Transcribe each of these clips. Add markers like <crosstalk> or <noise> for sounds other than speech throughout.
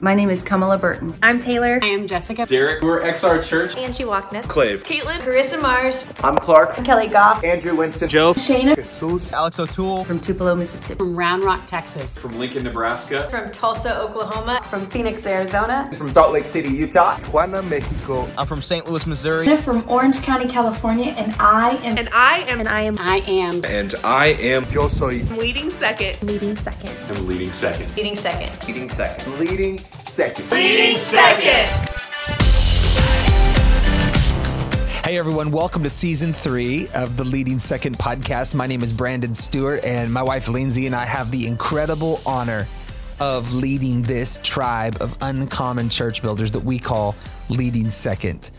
My name is Kamala Burton. I'm Taylor. I am Jessica. Derek. We're XR Church. Angie Walkness. Clave. Caitlin. Carissa Mars. I'm Clark. Kelly Goff. Andrew Winston. Joe. Shayna. Jesus. Alex O'Toole. From Tupelo, Mississippi. From Round Rock, Texas. From Lincoln, Nebraska. From Tulsa, Oklahoma. From Phoenix, Arizona. From Salt Lake City, Utah. Tijuana, Mexico. I'm from St. Louis, Missouri. I'm from Orange County, California, and I am. And I am. And I am. I am. And I am. Yo soy. Leading second. Leading second. I'm leading second. Leading second. Leading second. Leading second. Leading second. Hey everyone, welcome to season three of the Leading Second podcast. My name is Brandon Stewart, and my wife Lindsay and I have the incredible honor of leading this tribe of uncommon church builders that we call Leading Second.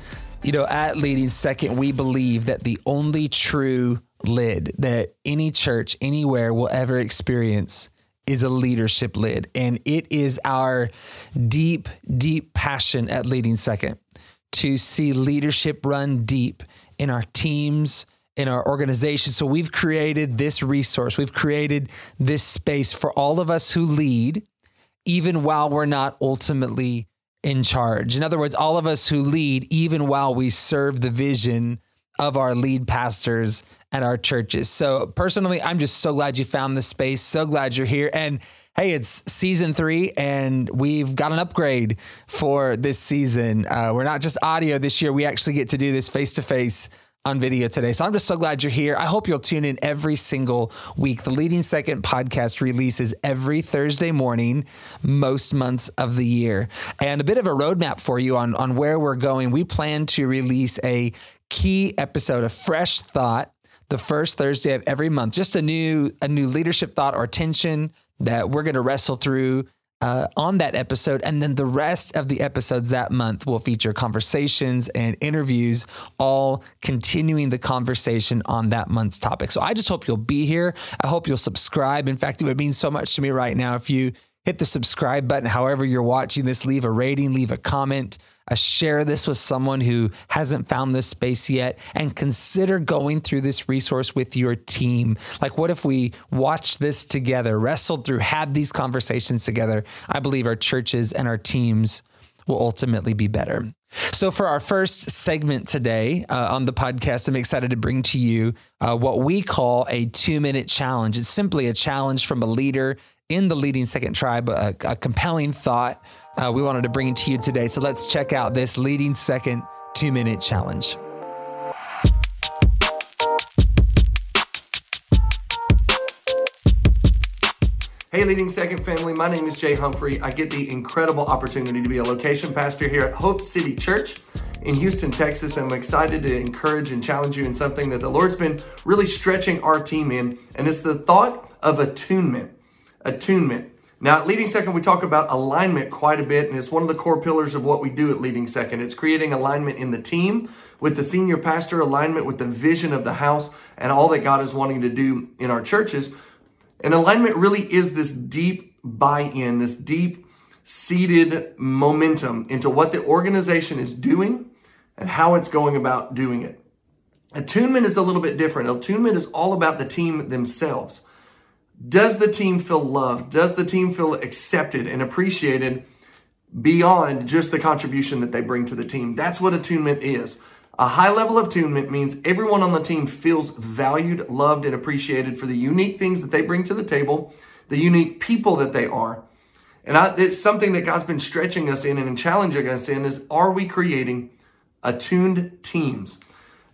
You know, at Leading Second, we believe that the only true lid that any church anywhere will ever experience is a leadership lid. And it is our deep, deep passion at Leading Second to see leadership run deep in our teams, in our organization. So we've created this resource, we've created this space for all of us who lead, even while we're not ultimately in charge. In other words, all of us who lead, even while we serve the vision of our lead pastors at our churches. So personally, I'm just so glad you found this space. So glad you're here. And hey, it's season three, and we've got an upgrade for this season. Uh, we're not just audio this year; we actually get to do this face to face on video today. So I'm just so glad you're here. I hope you'll tune in every single week. The Leading Second podcast releases every Thursday morning, most months of the year. And a bit of a roadmap for you on, on where we're going. We plan to release a key episode, a fresh thought, the first Thursday of every month. Just a new a new leadership thought or tension that we're going to wrestle through uh, on that episode. And then the rest of the episodes that month will feature conversations and interviews, all continuing the conversation on that month's topic. So I just hope you'll be here. I hope you'll subscribe. In fact, it would mean so much to me right now if you hit the subscribe button, however you're watching this, leave a rating, leave a comment. Share this with someone who hasn't found this space yet and consider going through this resource with your team. Like, what if we watched this together, wrestled through, had these conversations together? I believe our churches and our teams will ultimately be better. So, for our first segment today uh, on the podcast, I'm excited to bring to you uh, what we call a two minute challenge. It's simply a challenge from a leader in the leading second tribe, a, a compelling thought uh, we wanted to bring to you today. So let's check out this leading second two minute challenge. Hey, Leading Second family, my name is Jay Humphrey. I get the incredible opportunity to be a location pastor here at Hope City Church in Houston, Texas. I'm excited to encourage and challenge you in something that the Lord's been really stretching our team in, and it's the thought of attunement. Attunement. Now, at Leading Second, we talk about alignment quite a bit, and it's one of the core pillars of what we do at Leading Second. It's creating alignment in the team, with the senior pastor, alignment with the vision of the house, and all that God is wanting to do in our churches. And alignment really is this deep buy in, this deep seated momentum into what the organization is doing and how it's going about doing it. Attunement is a little bit different. Attunement is all about the team themselves. Does the team feel loved? Does the team feel accepted and appreciated beyond just the contribution that they bring to the team? That's what attunement is. A high level of attunement means everyone on the team feels valued, loved, and appreciated for the unique things that they bring to the table, the unique people that they are. And I, it's something that God's been stretching us in and challenging us in is are we creating attuned teams?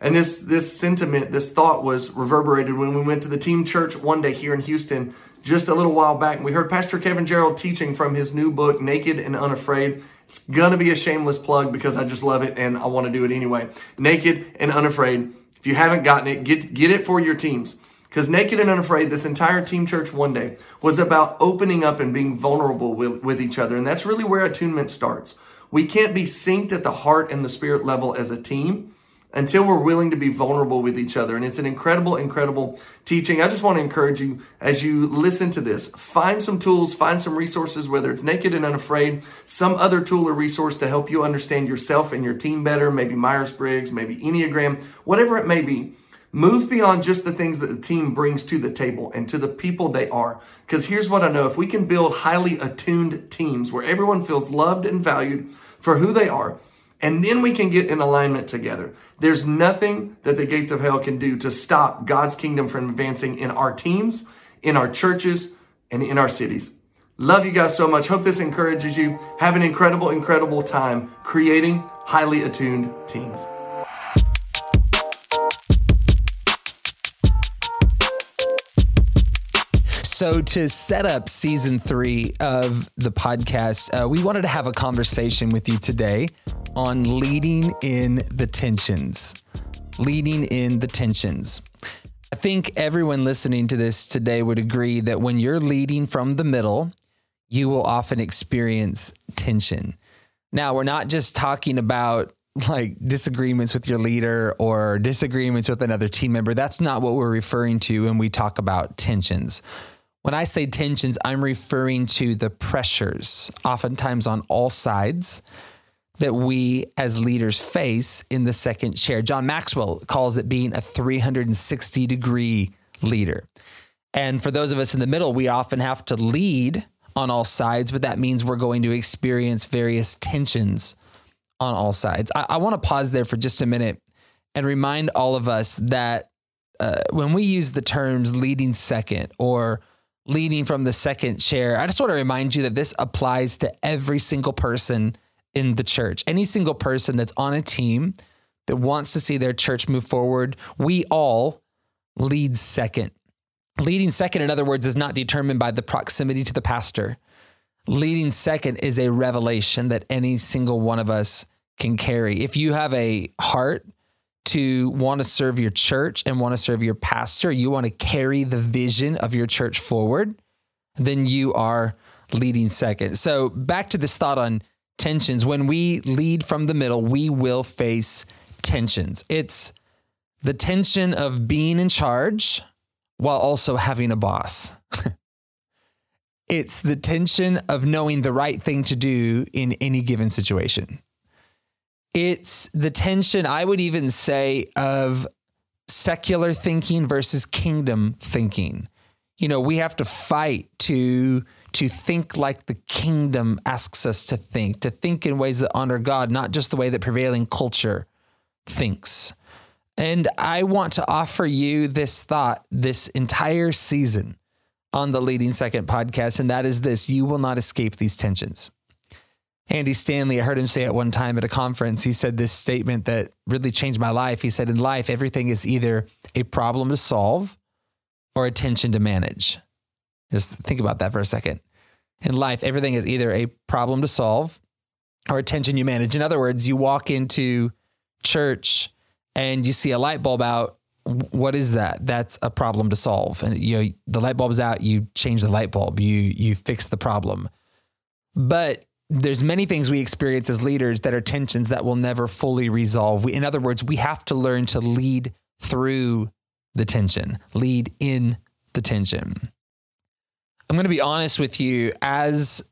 And this, this sentiment, this thought was reverberated when we went to the team church one day here in Houston just a little while back. We heard Pastor Kevin Gerald teaching from his new book, Naked and Unafraid. It's gonna be a shameless plug because I just love it and I want to do it anyway. Naked and Unafraid. If you haven't gotten it, get, get it for your teams. Because Naked and Unafraid, this entire team church one day was about opening up and being vulnerable with, with each other. And that's really where attunement starts. We can't be synced at the heart and the spirit level as a team until we're willing to be vulnerable with each other. And it's an incredible, incredible teaching. I just want to encourage you as you listen to this, find some tools, find some resources, whether it's Naked and Unafraid, some other tool or resource to help you understand yourself and your team better, maybe Myers Briggs, maybe Enneagram, whatever it may be. Move beyond just the things that the team brings to the table and to the people they are. Because here's what I know if we can build highly attuned teams where everyone feels loved and valued for who they are, and then we can get in alignment together. There's nothing that the gates of hell can do to stop God's kingdom from advancing in our teams, in our churches, and in our cities. Love you guys so much. Hope this encourages you. Have an incredible, incredible time creating highly attuned teams. So, to set up season three of the podcast, uh, we wanted to have a conversation with you today on leading in the tensions. Leading in the tensions. I think everyone listening to this today would agree that when you're leading from the middle, you will often experience tension. Now, we're not just talking about like disagreements with your leader or disagreements with another team member. That's not what we're referring to when we talk about tensions. When I say tensions, I'm referring to the pressures, oftentimes on all sides, that we as leaders face in the second chair. John Maxwell calls it being a 360 degree leader. And for those of us in the middle, we often have to lead on all sides, but that means we're going to experience various tensions on all sides. I, I want to pause there for just a minute and remind all of us that uh, when we use the terms leading second or leading from the second chair, I just want to remind you that this applies to every single person in the church. Any single person that's on a team that wants to see their church move forward, we all lead second. Leading second, in other words, is not determined by the proximity to the pastor. Leading second is a revelation that any single one of us can carry. If you have a heart to want to serve your church and want to serve your pastor, you want to carry the vision of your church forward, then you are leading second. So, back to this thought on tensions. When we lead from the middle, we will face tensions. It's the tension of being in charge while also having a boss. <laughs> it's the tension of knowing the right thing to do in any given situation it's the tension, I would even say, of secular thinking versus kingdom thinking. You know, we have to fight to to think like the kingdom asks us to think, to think in ways that honor God, not just the way that prevailing culture thinks. And I want to offer you this thought this entire season on the Leading Second podcast, and that is this you will not escape these tensions. Andy Stanley, I heard him say at one time at a conference, he said this statement that really changed my life. He said, In life, everything is either a problem to solve or a tension to manage. Just think about that for a second. In life, everything is either a problem to solve or a tension you manage. In other words, you walk into church and you see a light bulb out. What is that? That's a problem to solve. And you know, the light bulb's out, you change the light bulb, you you fix the problem. But there's many things we experience as leaders that are tensions that will never fully resolve. We, in other words, we have to learn to lead through the tension, lead in the tension. I'm going to be honest with you as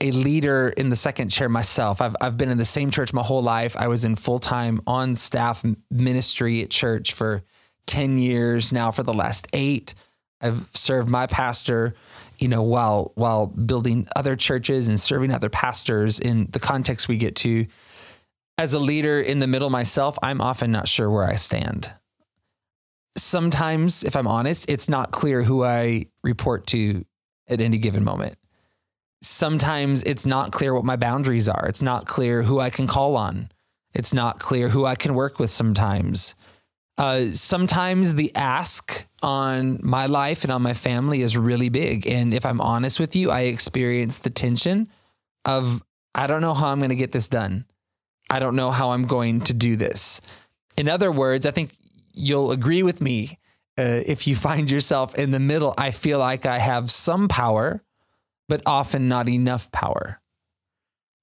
a leader in the second chair myself. I've, I've been in the same church my whole life. I was in full time on staff ministry at church for 10 years now, for the last eight. I've served my pastor you know, while while building other churches and serving other pastors in the context we get to, as a leader in the middle myself, I'm often not sure where I stand. Sometimes, if I'm honest, it's not clear who I report to at any given moment. Sometimes it's not clear what my boundaries are. It's not clear who I can call on. It's not clear who I can work with sometimes. Uh, sometimes the ask on my life and on my family is really big. And if I'm honest with you, I experience the tension of, I don't know how I'm going to get this done. I don't know how I'm going to do this. In other words, I think you'll agree with me. Uh, if you <laughs> find yourself in the middle, I feel like I have some power, but often not enough power.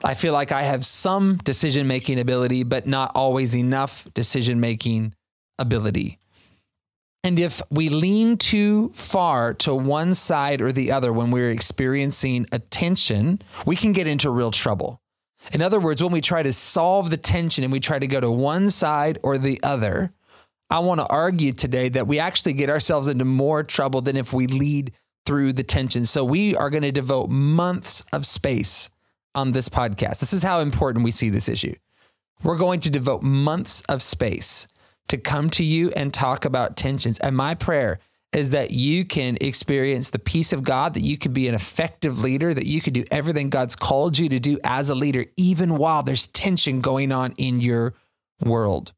I feel like I have some decision making ability, but not always enough decision making ability. And if we lean too far to one side or the other when we're experiencing a tension, we can get into real trouble. In other words, when we try to solve the tension and we try to go to one side or the other, I want to argue today that we actually get ourselves into more trouble than if we lead through the tension. So we are going to devote months of space on this podcast. This is how important we see this issue. We're going to devote months of space to come to you and talk about tensions. And my prayer is that you can experience the peace of God, that you can be an effective leader, that you can do everything God's called you to do as a leader, even while there's tension going on in your world.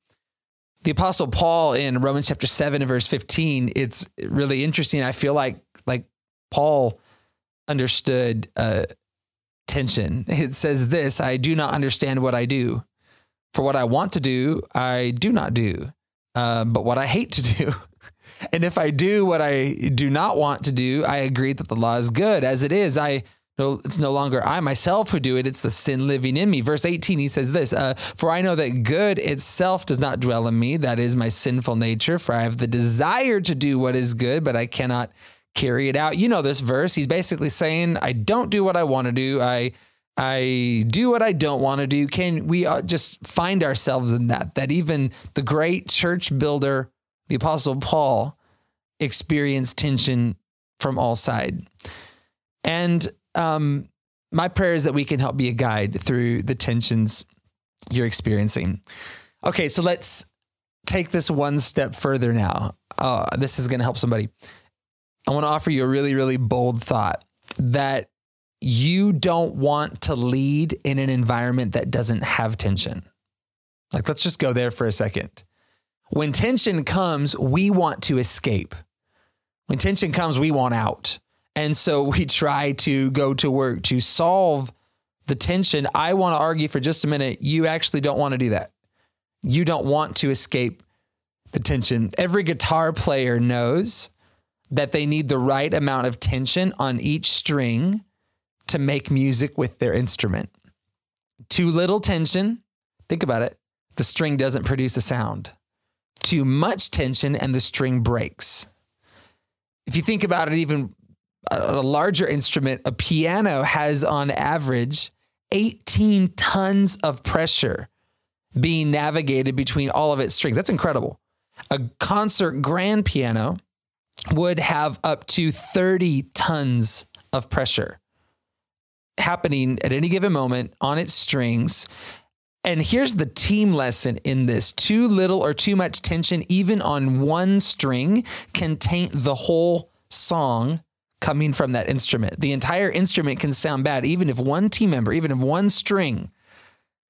The apostle Paul in Romans chapter 7 and verse 15, it's really interesting. I feel like like Paul understood uh, tension. It says this, I do not understand what I do. For what I want to do, I do not do. Uh, but what I hate to do, <laughs> and if I do what I do not want to do, I agree that the law is good. As it is, I no, it's no longer I myself who do it; it's the sin living in me. Verse eighteen, he says this: uh, "For I know that good itself does not dwell in me; that is my sinful nature. For I have the desire to do what is good, but I cannot carry it out." You know this verse. He's basically saying, "I don't do what I want to do. I." I do what I don't want to do. Can we uh, just find ourselves in that? That even the great church builder, the Apostle Paul, experienced tension from all side. And um, my prayer is that we can help be a guide through the tensions you're experiencing. Okay, so let's take this one step further now. Uh, this is going to help somebody. I want to offer you a really, really bold thought that you don't want to lead in an environment that doesn't have tension. Like, let's just go there for a second. When tension comes, we want to escape. When tension comes, we want out. And so we <laughs> try to go to work to solve the tension. I want to argue for just a minute. You actually don't want to do that. You don't want to escape the tension. Every guitar player knows that they need the right amount of tension on each string to make music with their instrument. Too little tension, think about it, the string doesn't produce a sound. Too much tension and the string breaks. If you think about it, even a larger instrument, a piano has on average 18 tons of pressure being navigated between all of its strings. That's incredible. A concert grand piano would have up to 30 tons of pressure happening at any given moment on its strings. And here's the team lesson in this too little or too much tension, even on one string, can taint the whole song coming from that instrument. The entire instrument can sound bad, even if one team member, even if one string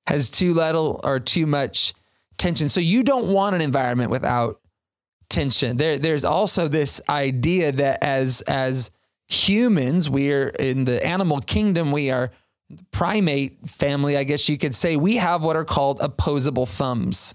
has too little or too much tension. So you don't want an environment without tension. There, there's also this idea that as as humans, we are in the animal kingdom, we are primate family, I guess you could say, we have what are called opposable thumbs.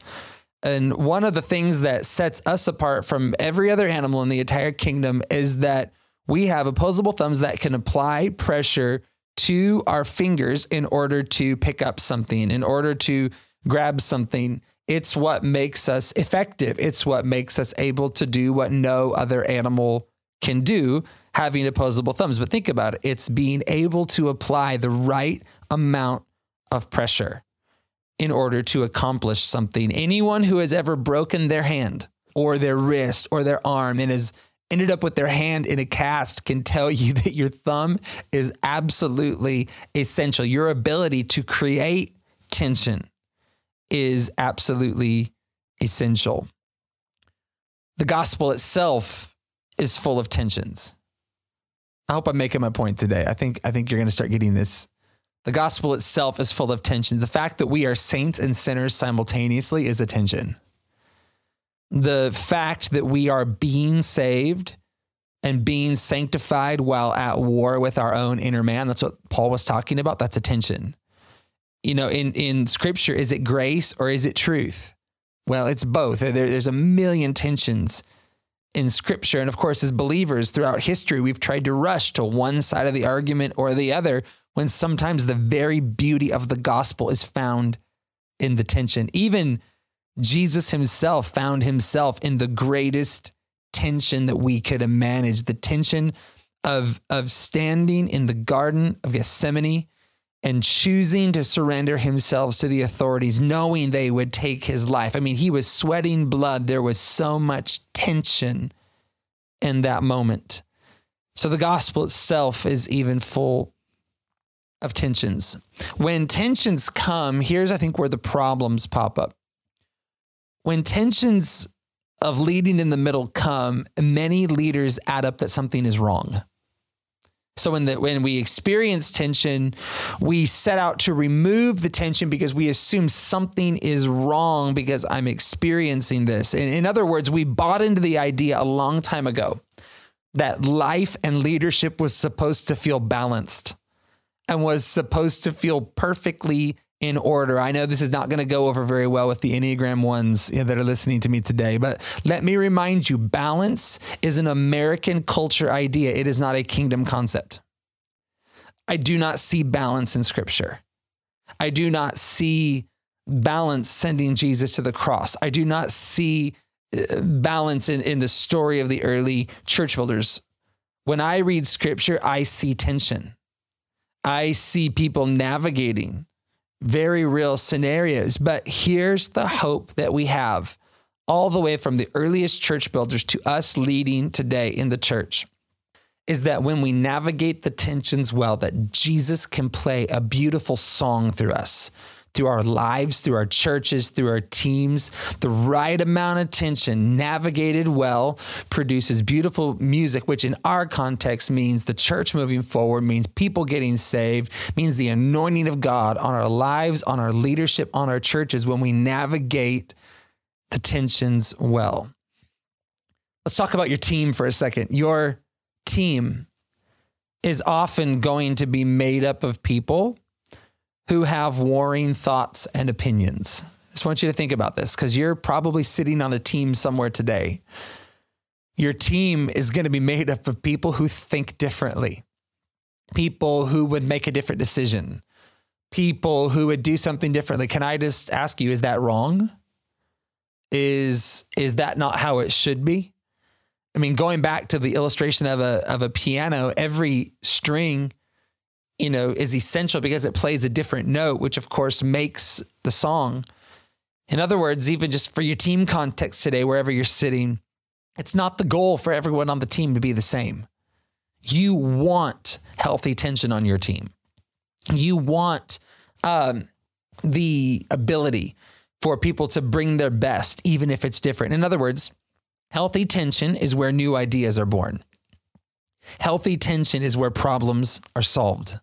And one of the things that sets us apart from every other animal in the entire kingdom is that we have opposable thumbs that can apply pressure to our fingers in order to pick up something, in order to grab something. It's what makes us effective. It's what makes us able to do what no other animal can do having opposable thumbs. But think about it it's being able to apply the right amount of pressure in order to accomplish something. Anyone who has ever broken their hand or their wrist or their arm and has ended up with their hand in a cast can tell you <laughs> that your thumb is absolutely essential. Your ability to create tension is absolutely essential. The gospel itself is full of tensions. I hope I'm making my point today. I think I think you're going to start getting this. The gospel itself is full of tensions. The fact that we are saints and sinners simultaneously is a tension. The fact that we are being saved and being sanctified while at war with our own inner man, that's what Paul was talking about. That's a tension. You know, in, in scripture, is it grace or is it truth? Well, it's both. There, there's a million tensions in scripture. And of course, as believers throughout history, we've tried to rush to one side of the argument or the other when sometimes the very beauty of the gospel is found in the tension. Even Jesus himself found himself in the greatest tension that we could manage the tension of, of standing in the Garden of Gethsemane and choosing to surrender himself to the authorities, knowing they would take his life. I mean, he was sweating blood. There was so much tension in that moment. So the gospel itself is even full of tensions. When tensions come, here's, I think, where the problems pop up. When tensions of leading in the middle come, many leaders add up that something is wrong. So when the, when we experience tension, we set out to remove the tension because we assume something is wrong because I'm experiencing this. In, in other words, we bought into the idea a long time ago that life and leadership was supposed to feel balanced and was supposed to feel perfectly in order. I know this is not going to go over very well with the Enneagram ones that are listening to me today, but let me remind you balance is an American culture idea, it is not a kingdom concept. I do not see balance in scripture. I do not see balance sending Jesus to the cross. I do not see uh, balance in, in the story of the early church builders. When I read scripture, I see tension. I see people navigating very real scenarios. But here's the hope that we have all the way from the earliest church builders to us leading today in the church is that when we navigate the tensions well that Jesus can play a beautiful song through us through our lives, through our churches, through our teams. The right amount of tension, navigated well, produces beautiful music, which in our context means the church moving forward, means people getting saved, means the anointing of God on our lives, on our leadership, on our churches when we navigate the tensions well. Let's talk about your team for a second. Your team is often going to be made up of people who have warring thoughts and opinions. I just want you to think about this because you're probably sitting on a team somewhere today. Your team is going to be made up of people who think differently, people who would make a different decision, people who would do something differently. Can I just ask you, is that wrong? Is is that not how it should be? I mean, going back to the illustration of a of a piano, every string you know, is essential because it plays a different note, which of course makes the song. In other words, even just for your team context today, wherever you're sitting, it's not the goal for everyone on the team to be the same. You want healthy tension on your team. You want um, the ability for people to bring their best, even if it's different. In other words, healthy tension is where new ideas are born. Healthy tension is where problems are solved.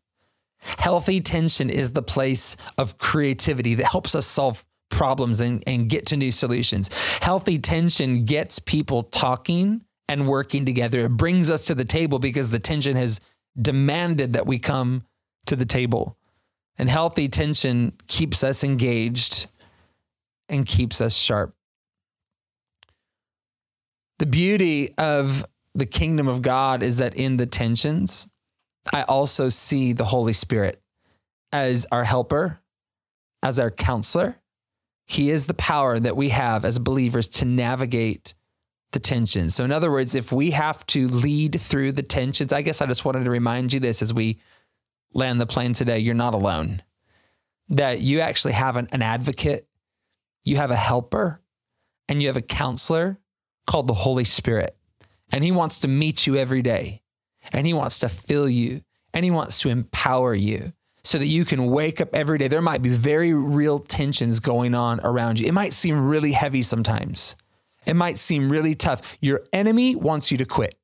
Healthy tension is the place of creativity that helps us solve problems and, and get to new solutions. Healthy tension gets people talking and working together. It brings us to the table because the tension has demanded that we come to the table. And healthy tension keeps us engaged and keeps us sharp. The beauty of the kingdom of God is that in the tensions, I also see the Holy Spirit as our helper, as our counselor. He is the power that we have as believers to navigate the tensions. So, in other words, if we have to lead through the tensions, I guess I just wanted to remind you this as we land the plane today you're not alone, that you actually have an, an advocate, you have a helper, and you have a counselor called the Holy Spirit. And he wants to meet you every day and He wants to fill you and He wants to empower you so that you can wake up every day. There might be very real tensions going on around you. It might seem really heavy sometimes, it might seem really tough. Your enemy wants you to quit.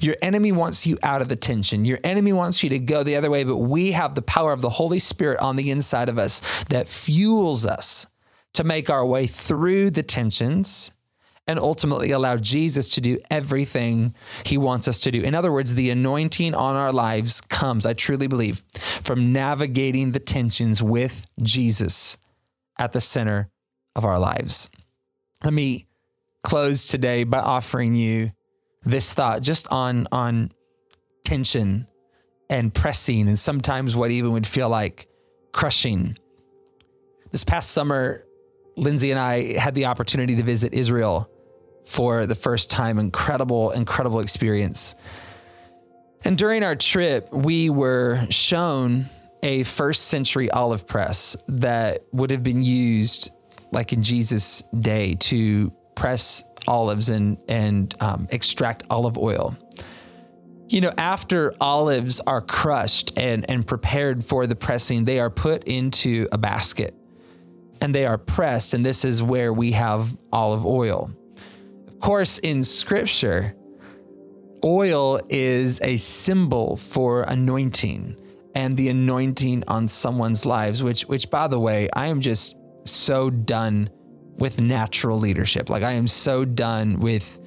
Your enemy wants you out of the tension. Your enemy wants you to go the other way, but we have the power of the Holy Spirit on the inside of us that fuels us to make our way through the tensions and ultimately allow Jesus to do everything he wants us to do. In other words, the anointing on our lives comes, I truly believe, from navigating the tensions with Jesus at the center of our lives. Let me close today by offering you this thought just on on tension and pressing and sometimes what even would feel like crushing. This past summer, Lindsay and I had the opportunity to visit Israel for the first time. Incredible, incredible experience. And during our trip, we were shown a first century olive press that would have been used like in Jesus' day to press olives and and um, extract olive oil. You know, after olives are crushed and and prepared for the pressing, they are put into a basket and they are pressed, and this is where we have olive oil. Of course, in Scripture, oil is a symbol for anointing and the anointing on someone's lives which which by the way I am just so done with natural leadership. Like I am so done with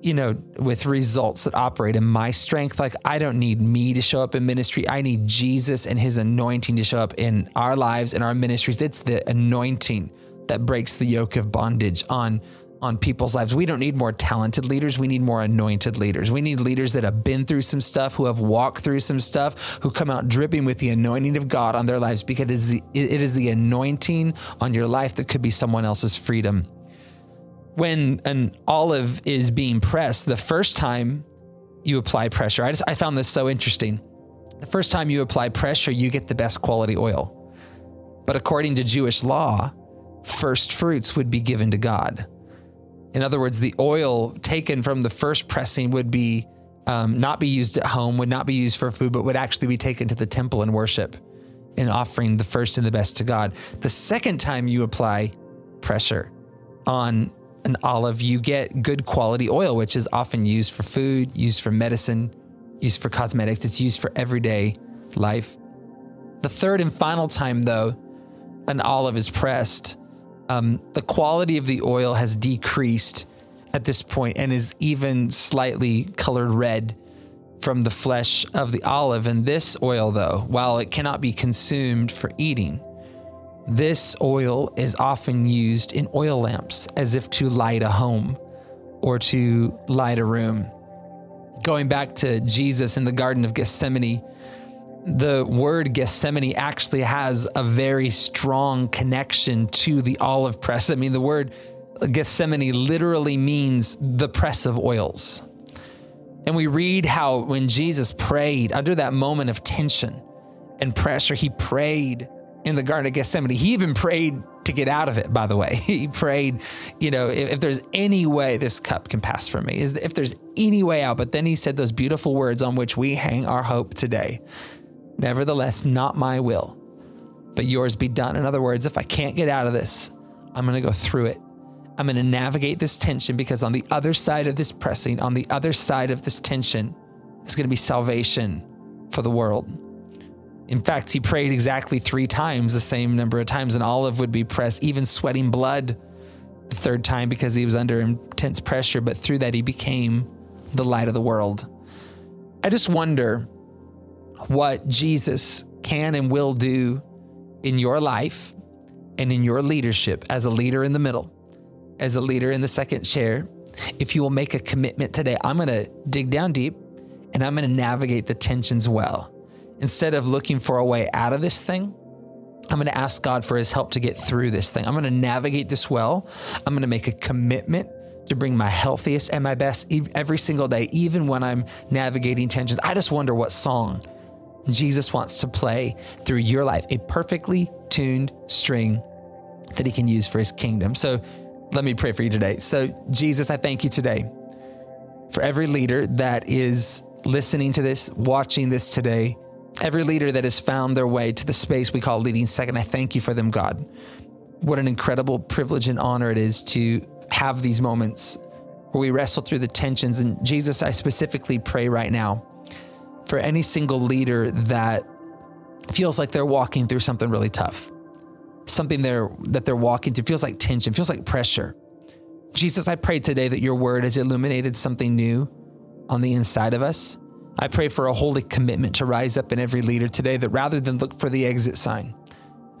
you know with results that operate in my strength. Like I don't need me to show up in ministry. I need Jesus and his anointing to show up in our lives and our ministries. It's the anointing that breaks the yoke of bondage on on people's lives. We don't need more talented leaders. We need more anointed leaders. We need leaders that have been through some stuff, who have walked through some stuff, who come out dripping with the anointing of God on their lives because it is the, it is the anointing on your life that could be someone else's freedom. When an olive is being pressed, the first time you apply pressure, I just I found this so interesting. The first time you apply pressure, you get the best quality oil. But according to Jewish law, first fruits would be given to God. In other words, the oil taken from the first pressing would be um, not be used at home, would not be used for food, but would actually be taken to the temple and worship and offering the first and the best to God. The second time you apply pressure on an olive, you get good quality oil, which is often used for food, used for medicine, used for cosmetics. It's used for everyday life. The third and final time, though, an olive is pressed um, the quality of the oil has decreased at this point and is even slightly colored red from the flesh of the olive. And this oil, though, while it cannot be consumed for eating, this oil is often used in oil lamps as if to light a home or to light a room. Going back to Jesus in the Garden of Gethsemane, the word Gethsemane actually has a very strong connection to the olive press. I mean, the word Gethsemane literally means the press of oils. And we read how when Jesus prayed under that moment of tension and pressure, he prayed in the Garden of Gethsemane. He even prayed to get out of it, by the way. <laughs> He prayed, you know, if, if, there's any way this cup can pass from me, if there's any way out. But then he said those beautiful words on which we hang our hope today. Nevertheless, not my will, but yours be done. In other words, if I can't get out of this, I'm going to go through it. I'm going to navigate this tension because on the other side of this pressing, on the other side of this tension, is going to be salvation for the world. In fact, he prayed exactly three times, the same number of times, and olive would be pressed, even sweating blood the third time because he was under intense pressure. But through that, he became the light of the world. I just wonder what Jesus can and will do in your life and in your leadership as a leader in the middle, as a leader in the second chair, if you will make a commitment today, I'm going to dig down deep and I'm going to navigate the tensions well. Instead of looking for a way out of this thing, I'm going to ask God for his help to get through this thing. I'm going to navigate this well. I'm going to make a commitment to bring my healthiest and my best every single day, even when I'm navigating tensions. I just wonder what song Jesus wants to play through your life, a perfectly tuned string that he can use for his kingdom. So let me pray for you today. So, Jesus, I thank you today for every leader that is listening to this, watching this today, every leader that has found their way to the space we call leading second. I thank you for them, God. What an incredible privilege and honor it is to have these moments where we wrestle through the tensions. And Jesus, I specifically pray right now for any single leader that feels like they're walking through something really tough, something they're, that they're walking through feels like tension, feels like pressure. Jesus, I pray today that your word has illuminated something new on the inside of us. I pray for a holy commitment to rise up in every leader today that rather than look for the exit sign,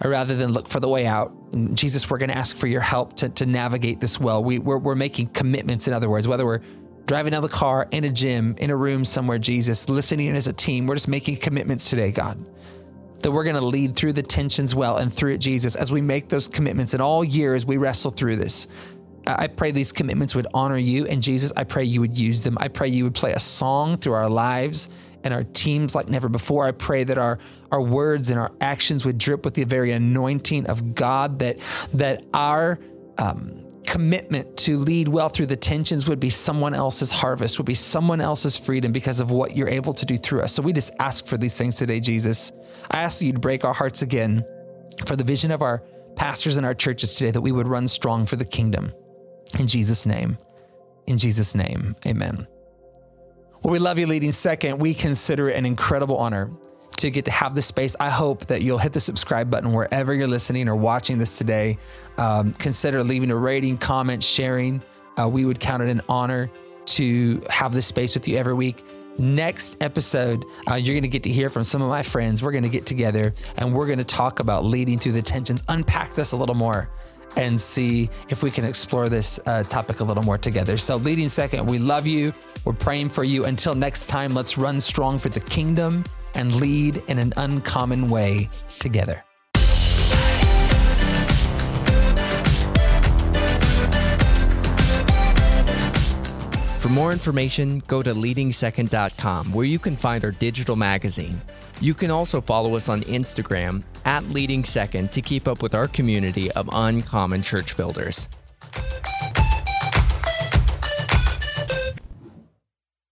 or rather than look for the way out, Jesus, we're going to ask for your help to, to navigate this well. We, we're, we're making commitments, in other words, whether we're driving out the car, in a gym, in a room somewhere, Jesus, listening as a team. We're just making commitments today, God, that we're going to lead through the tensions well and through it, Jesus, as we make those commitments. And all year as we wrestle through this, I pray these commitments would honor you. And Jesus, I pray you would use them. I pray you would play a song through our lives and our teams like never before. I pray that our our words and our actions would drip with the very anointing of God. That that our um, commitment to lead well through the tensions would be someone else's harvest, would be someone else's freedom because of what you're able to do through us. So we just ask for these things today, Jesus. I ask you to break our hearts again for the vision of our pastors in our churches today that we would run strong for the kingdom. In Jesus' name. In Jesus' name. Amen. Well, we love you leading second. We consider it an incredible honor to get to have this space. I hope that you'll hit the subscribe button wherever you're listening or watching this today. Um, consider leaving a rating, comment, sharing. Uh, we would count it an honor to have this space with you every week. Next episode, uh, you're going to get to hear from some of my friends. We're going to get together and we're going to talk about leading through the tensions, unpack this a little more, and see if we can explore this uh, topic a little more together. So, leading second, we love you. We're praying for you. Until next time, let's run strong for the kingdom and lead in an uncommon way together. For more information, go to leadingsecond.com where you can find our digital magazine. You can also follow us on Instagram at Leading Second to keep up with our community of uncommon church builders.